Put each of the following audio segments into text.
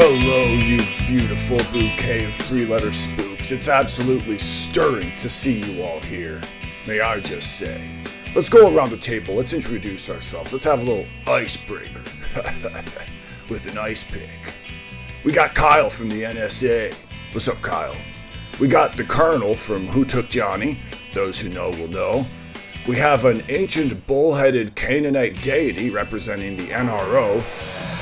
Hello, you beautiful bouquet of three letter spooks. It's absolutely stirring to see you all here. May I just say? Let's go around the table. Let's introduce ourselves. Let's have a little icebreaker with an ice pick. We got Kyle from the NSA. What's up, Kyle? We got the Colonel from Who Took Johnny. Those who know will know. We have an ancient bull-headed Canaanite deity representing the NRO.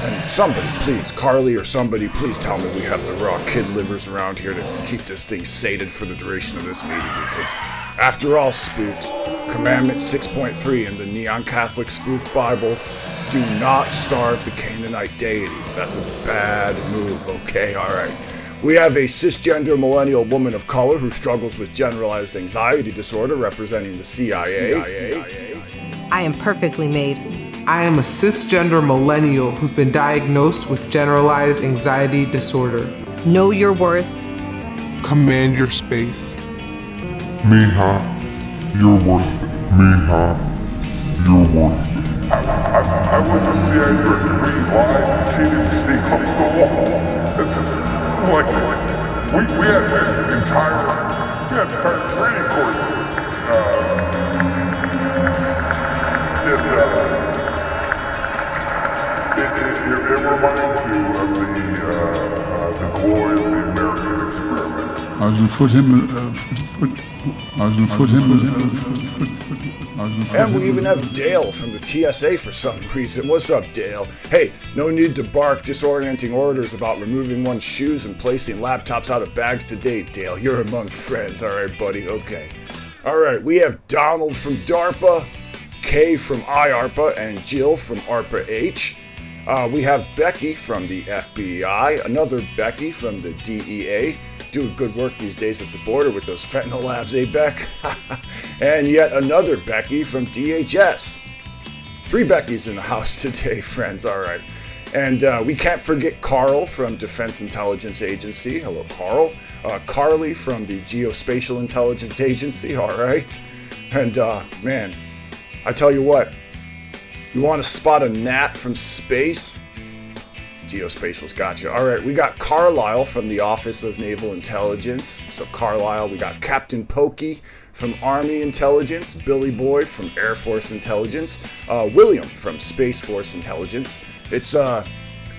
And somebody, please, Carly or somebody, please tell me we have the raw kid livers around here to keep this thing sated for the duration of this meeting because, after all, spooks, Commandment 6.3 in the Neon Catholic Spook Bible do not starve the Canaanite deities. That's a bad move, okay? Alright. We have a cisgender millennial woman of color who struggles with generalized anxiety disorder representing the CIA. CIA. I am perfectly made. I am a cisgender millennial who's been diagnosed with generalized anxiety disorder. Know your worth. Command your space. Mija, you're worth it. Mija, you're worth it. I, I, I was a CIA director. We lied, cheated, sneaked up to the wall. It's, it's like we, we had entire we had entire training courses. Uh, I was gonna put him, uh, foot, foot, I was gonna put him, foot, foot, foot, I was gonna put And we even have Dale from the TSA for some reason. What's up, Dale? Hey, no need to bark disorienting orders about removing one's shoes and placing laptops out of bags to date, Dale. You're among friends, alright, buddy? Okay. Alright, we have Donald from DARPA, Kay from IARPA, and Jill from ARPA H. Uh, we have Becky from the FBI, another Becky from the DEA, doing good work these days at the border with those fentanyl labs, eh, Beck? and yet another Becky from DHS. Three Beckys in the house today, friends, all right. And uh, we can't forget Carl from Defense Intelligence Agency. Hello, Carl. Uh, Carly from the Geospatial Intelligence Agency, all right. And uh, man, I tell you what, you want to spot a gnat from space? Geospatial's got you. All right, we got Carlisle from the Office of Naval Intelligence. So Carlisle, we got Captain Pokey from Army Intelligence, Billy Boy from Air Force Intelligence, uh, William from Space Force Intelligence. It's uh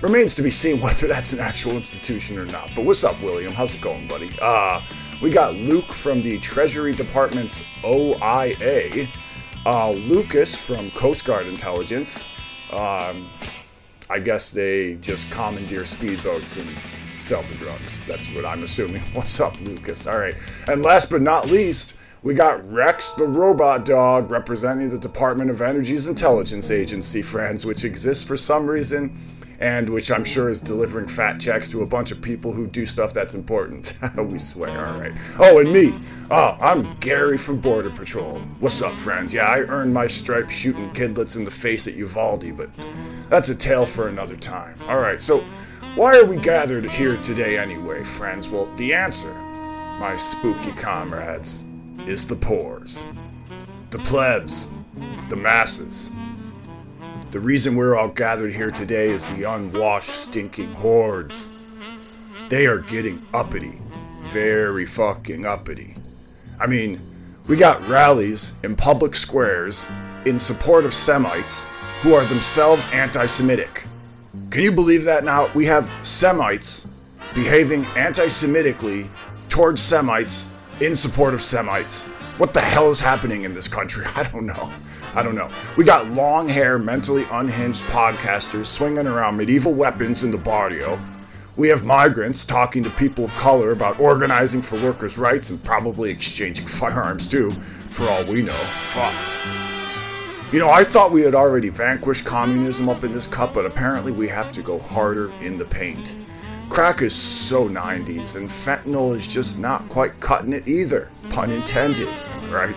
remains to be seen whether that's an actual institution or not. But what's up, William? How's it going, buddy? Uh, we got Luke from the Treasury Department's OIA, uh, Lucas from Coast Guard Intelligence. Um, I guess they just commandeer speedboats and sell the drugs. That's what I'm assuming. What's up, Lucas? All right. And last but not least, we got Rex the robot dog representing the Department of Energy's intelligence agency, friends, which exists for some reason and which I'm sure is delivering fat checks to a bunch of people who do stuff that's important. we swear, all right. Oh, and me. Oh, I'm Gary from Border Patrol. What's up, friends? Yeah, I earned my stripe shooting kidlets in the face at Uvalde, but that's a tale for another time. All right, so why are we gathered here today anyway, friends? Well, the answer, my spooky comrades, is the pores. The plebs, the masses. The reason we're all gathered here today is the unwashed, stinking hordes. They are getting uppity. Very fucking uppity. I mean, we got rallies in public squares in support of Semites who are themselves anti Semitic. Can you believe that now? We have Semites behaving anti Semitically towards Semites in support of Semites. What the hell is happening in this country? I don't know. I don't know. We got long hair, mentally unhinged podcasters swinging around medieval weapons in the barrio. We have migrants talking to people of color about organizing for workers' rights and probably exchanging firearms too, for all we know. Fuck. You know, I thought we had already vanquished communism up in this cup, but apparently we have to go harder in the paint. Crack is so 90s, and fentanyl is just not quite cutting it either. Pun intended, right?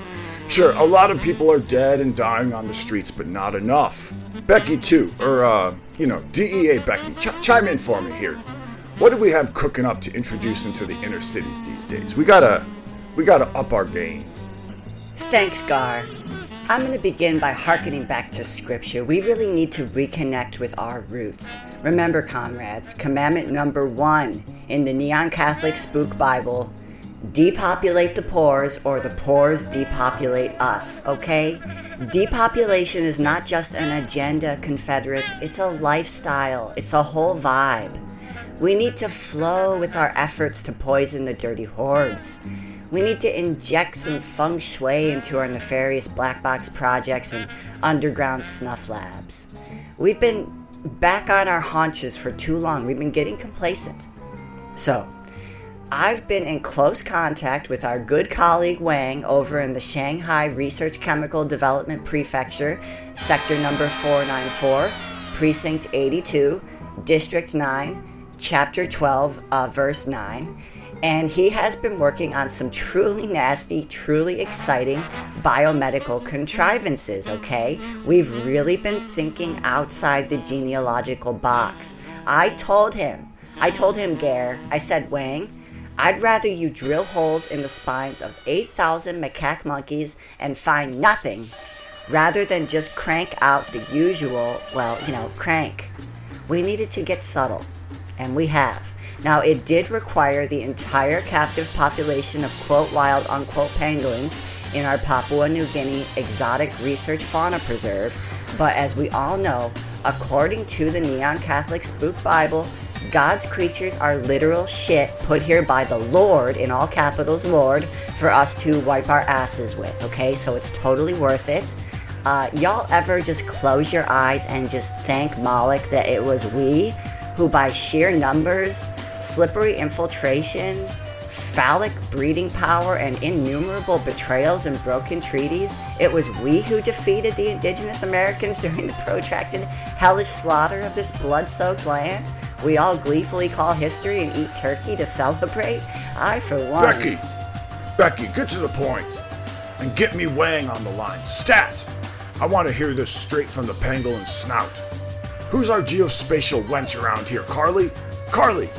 Sure, a lot of people are dead and dying on the streets, but not enough. Becky, too, or, uh, you know, DEA Becky, ch- chime in for me here. What do we have cooking up to introduce into the inner cities these days? We gotta, we gotta up our game. Thanks, Gar. I'm going to begin by hearkening back to scripture. We really need to reconnect with our roots. Remember, comrades, commandment number one in the Neon Catholic Spook Bible depopulate the pores or the pores depopulate us, okay? Depopulation is not just an agenda, Confederates, it's a lifestyle, it's a whole vibe. We need to flow with our efforts to poison the dirty hordes. We need to inject some feng shui into our nefarious black box projects and underground snuff labs. We've been back on our haunches for too long. We've been getting complacent. So, I've been in close contact with our good colleague Wang over in the Shanghai Research Chemical Development Prefecture, Sector number 494, Precinct 82, District 9, Chapter 12, uh, Verse 9. And he has been working on some truly nasty, truly exciting biomedical contrivances, okay? We've really been thinking outside the genealogical box. I told him, I told him, Gare, I said, Wang, I'd rather you drill holes in the spines of 8,000 macaque monkeys and find nothing rather than just crank out the usual, well, you know, crank. We needed to get subtle, and we have. Now, it did require the entire captive population of quote wild unquote pangolins in our Papua New Guinea Exotic Research Fauna Preserve, but as we all know, according to the Neon Catholic Spook Bible, God's creatures are literal shit put here by the Lord, in all capitals, Lord, for us to wipe our asses with, okay? So it's totally worth it. Uh, y'all ever just close your eyes and just thank Moloch that it was we who, by sheer numbers, slippery infiltration, phallic breeding power, and innumerable betrayals and broken treaties, it was we who defeated the indigenous Americans during the protracted hellish slaughter of this blood soaked land? We all gleefully call history and eat turkey to celebrate? I, for one. Becky! Becky, get to the point. And get me Wang on the line. Stat! I want to hear this straight from the pangolin snout. Who's our geospatial wench around here, Carly? Carly!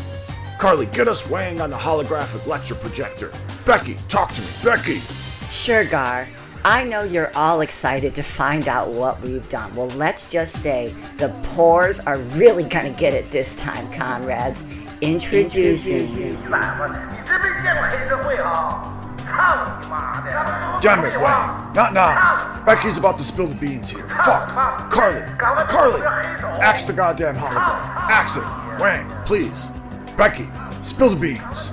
Carly, get us Wang on the holographic lecture projector. Becky, talk to me. Becky! Sure, Gar. I know you're all excited to find out what we've done. Well, let's just say the pores are really gonna get it this time, comrades. Introducing. You. Damn it, Wang. Not now. Becky's about to spill the beans here. Fuck. Carly. Carly. Axe the goddamn hologram. Axe it. Wang, please. Becky, spill the beans.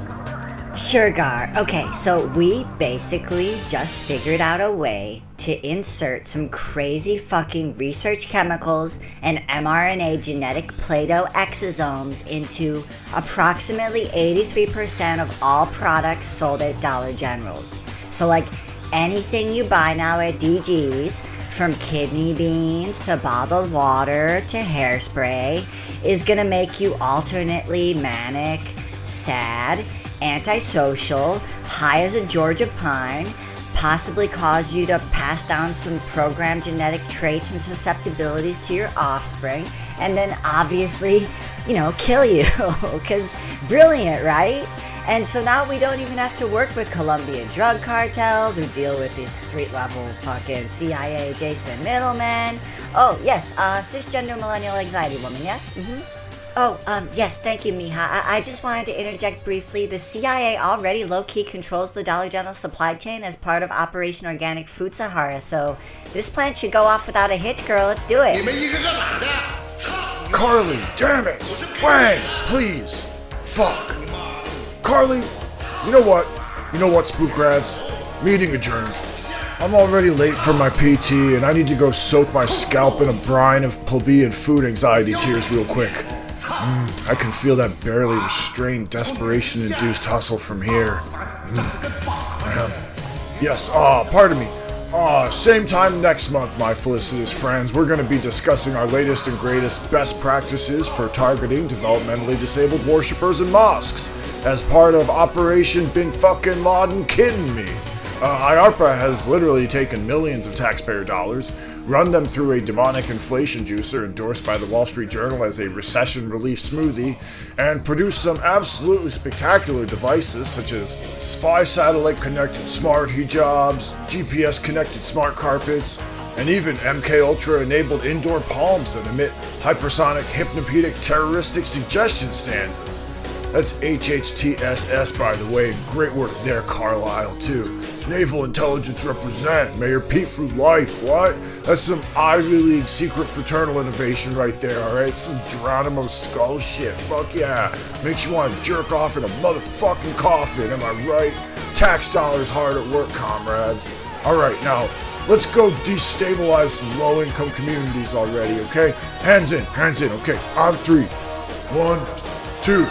Sure, Gar. Okay, so we basically just figured out a way to insert some crazy fucking research chemicals and mRNA genetic Play-Doh exosomes into approximately 83% of all products sold at Dollar Generals. So, like anything you buy now at DG's, from kidney beans to bottled water to hairspray, is gonna make you alternately manic, sad, antisocial, high as a Georgia pine, possibly cause you to pass down some programmed genetic traits and susceptibilities to your offspring, and then obviously, you know, kill you. Because brilliant, right? And so now we don't even have to work with Colombian drug cartels or deal with these street level fucking CIA Jason middlemen. Oh, yes, uh, cisgender millennial anxiety woman, yes? Mm-hmm. Oh, um, yes, thank you, Mija. I-, I just wanted to interject briefly. The CIA already low key controls the Dollar General supply chain as part of Operation Organic Food Sahara, so this plan should go off without a hitch, girl. Let's do it. Carly, damn it! Wang, please! Fuck. Carly, you know what? You know what, Spook Rads? Meeting adjourned. I'm already late for my PT, and I need to go soak my scalp in a brine of plebeian food anxiety tears real quick. Mm, I can feel that barely restrained, desperation induced hustle from here. Mm. Yes, ah, pardon me. Ah, same time next month, my felicitous friends, we're going to be discussing our latest and greatest best practices for targeting developmentally disabled worshippers in mosques as part of Operation Bin Fucking Laden Kidding Me. Uh, IARPA has literally taken millions of taxpayer dollars, run them through a demonic inflation juicer endorsed by the Wall Street Journal as a recession relief smoothie, and produced some absolutely spectacular devices such as spy satellite connected smart hijabs, GPS connected smart carpets, and even MK Ultra enabled indoor palms that emit hypersonic, hypnopedic, terroristic suggestion stanzas. That's HHTSS, by the way. Great work there, Carlisle, too. Naval Intelligence represent. Mayor Pete through life. What? That's some Ivy League secret fraternal innovation right there, alright? Some Geronimo skull shit. Fuck yeah. Makes you want to jerk off in a motherfucking coffin, am I right? Tax dollars hard at work, comrades. Alright, now, let's go destabilize some low income communities already, okay? Hands in, hands in, okay? On three. One, two.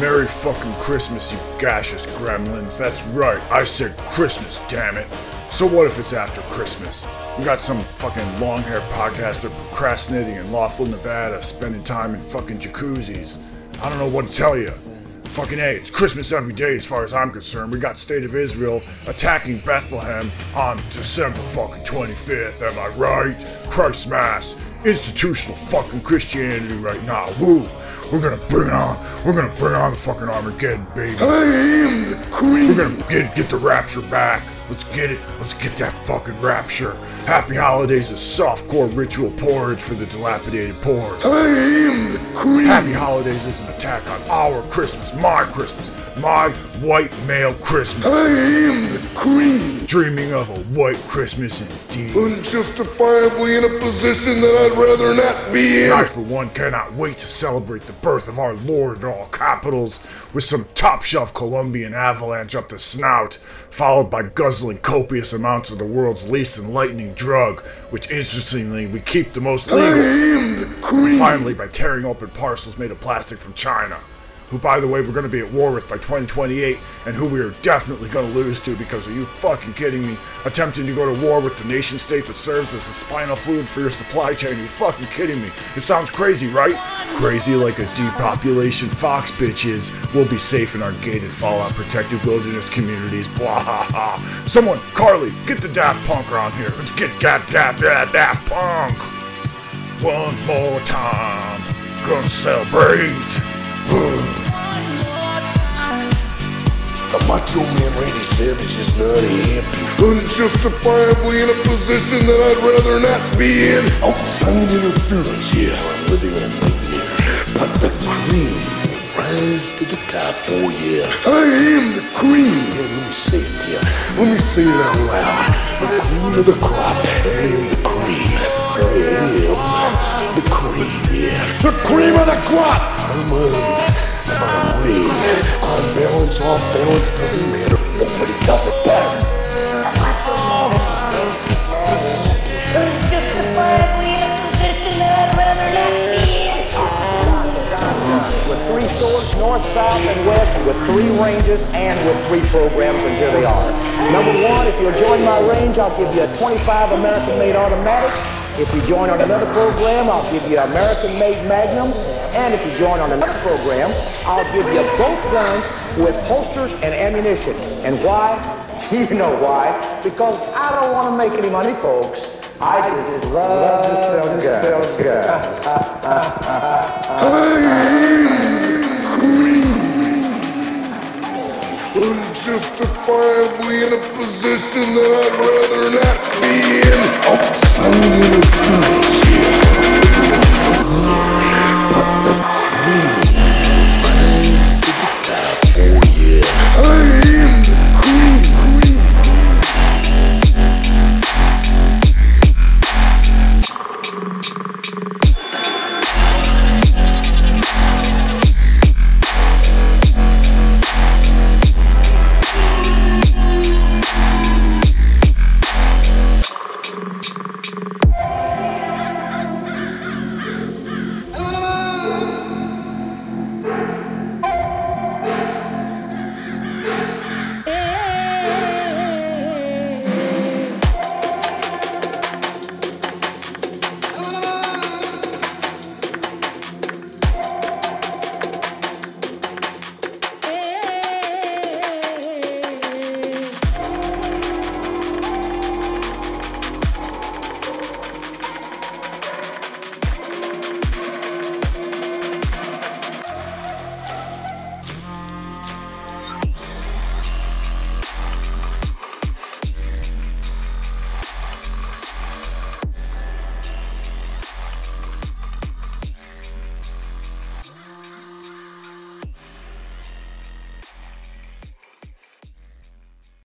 Merry fucking Christmas, you gaseous gremlins. That's right, I said Christmas, damn it. So what if it's after Christmas? We got some fucking long haired podcaster procrastinating in Laughlin, Nevada, spending time in fucking jacuzzis. I don't know what to tell you. Fucking A, it's Christmas every day as far as I'm concerned. We got State of Israel attacking Bethlehem on December fucking 25th, am I right? Christ Mass. Institutional fucking Christianity right now. Woo! We're gonna bring it on, we're gonna bring on the fucking Armageddon, baby. I am the queen. We're gonna get get the rapture back. Let's get it. Let's get that fucking rapture. Happy holidays is softcore ritual porridge for the dilapidated pores. I am the queen. Happy holidays is an attack on our Christmas, my Christmas, my white male Christmas. I am the queen. Dreaming of a white Christmas indeed. Unjustifiably in a position that I'd rather not be in. I, for one, cannot wait to celebrate the birth of our Lord in all capitals with some top shelf Colombian avalanche up the snout, followed by guzzling copious amounts of the world's least enlightening drug, which interestingly we keep the most legal. am the queen. Finally, by tearing open parcels made of plastic from China, who, by the way, we're going to be at war with by 2028, and who we are definitely going to lose to because are you fucking kidding me? Attempting to go to war with the nation state that serves as the spinal fluid for your supply chain. Are you fucking kidding me? It sounds crazy, right? Crazy like a depopulation fox bitches. We'll be safe in our gated, fallout protected wilderness communities. Blah ha ha. Someone, Carly, get the Daft Punk around here. Let's get Daft Daft Daft, Daft Punk. One more time. Gonna celebrate. The macho man Randy Savage is not happy. Unjustifiably in a position that I'd rather not be in. Outside interference, yeah, I'm living in a nightmare. But the cream will rise to the top, oh yeah. I am the cream. Yeah, let me say it, yeah. Let me say it out loud. The cream of the crop. I am the cream. I am the cream, yeah. The cream of the crop. I'm on my way. Balance, off balance, doesn't matter. Nobody does it better. A that rather with three stores, north, south, and west, with three ranges, and with three programs, and here they are. Number one, if you'll join my range, I'll give you a 25 American-made automatic. If you join on another program, I'll give you an American-made Magnum. And if you join on another program, I'll give you both guns with holsters and ammunition. And why? You know why. Because I don't want to make any money, folks. I just love to sell guns. Unjustifiably in a position that I'd rather not be in. Oh, Outside interference.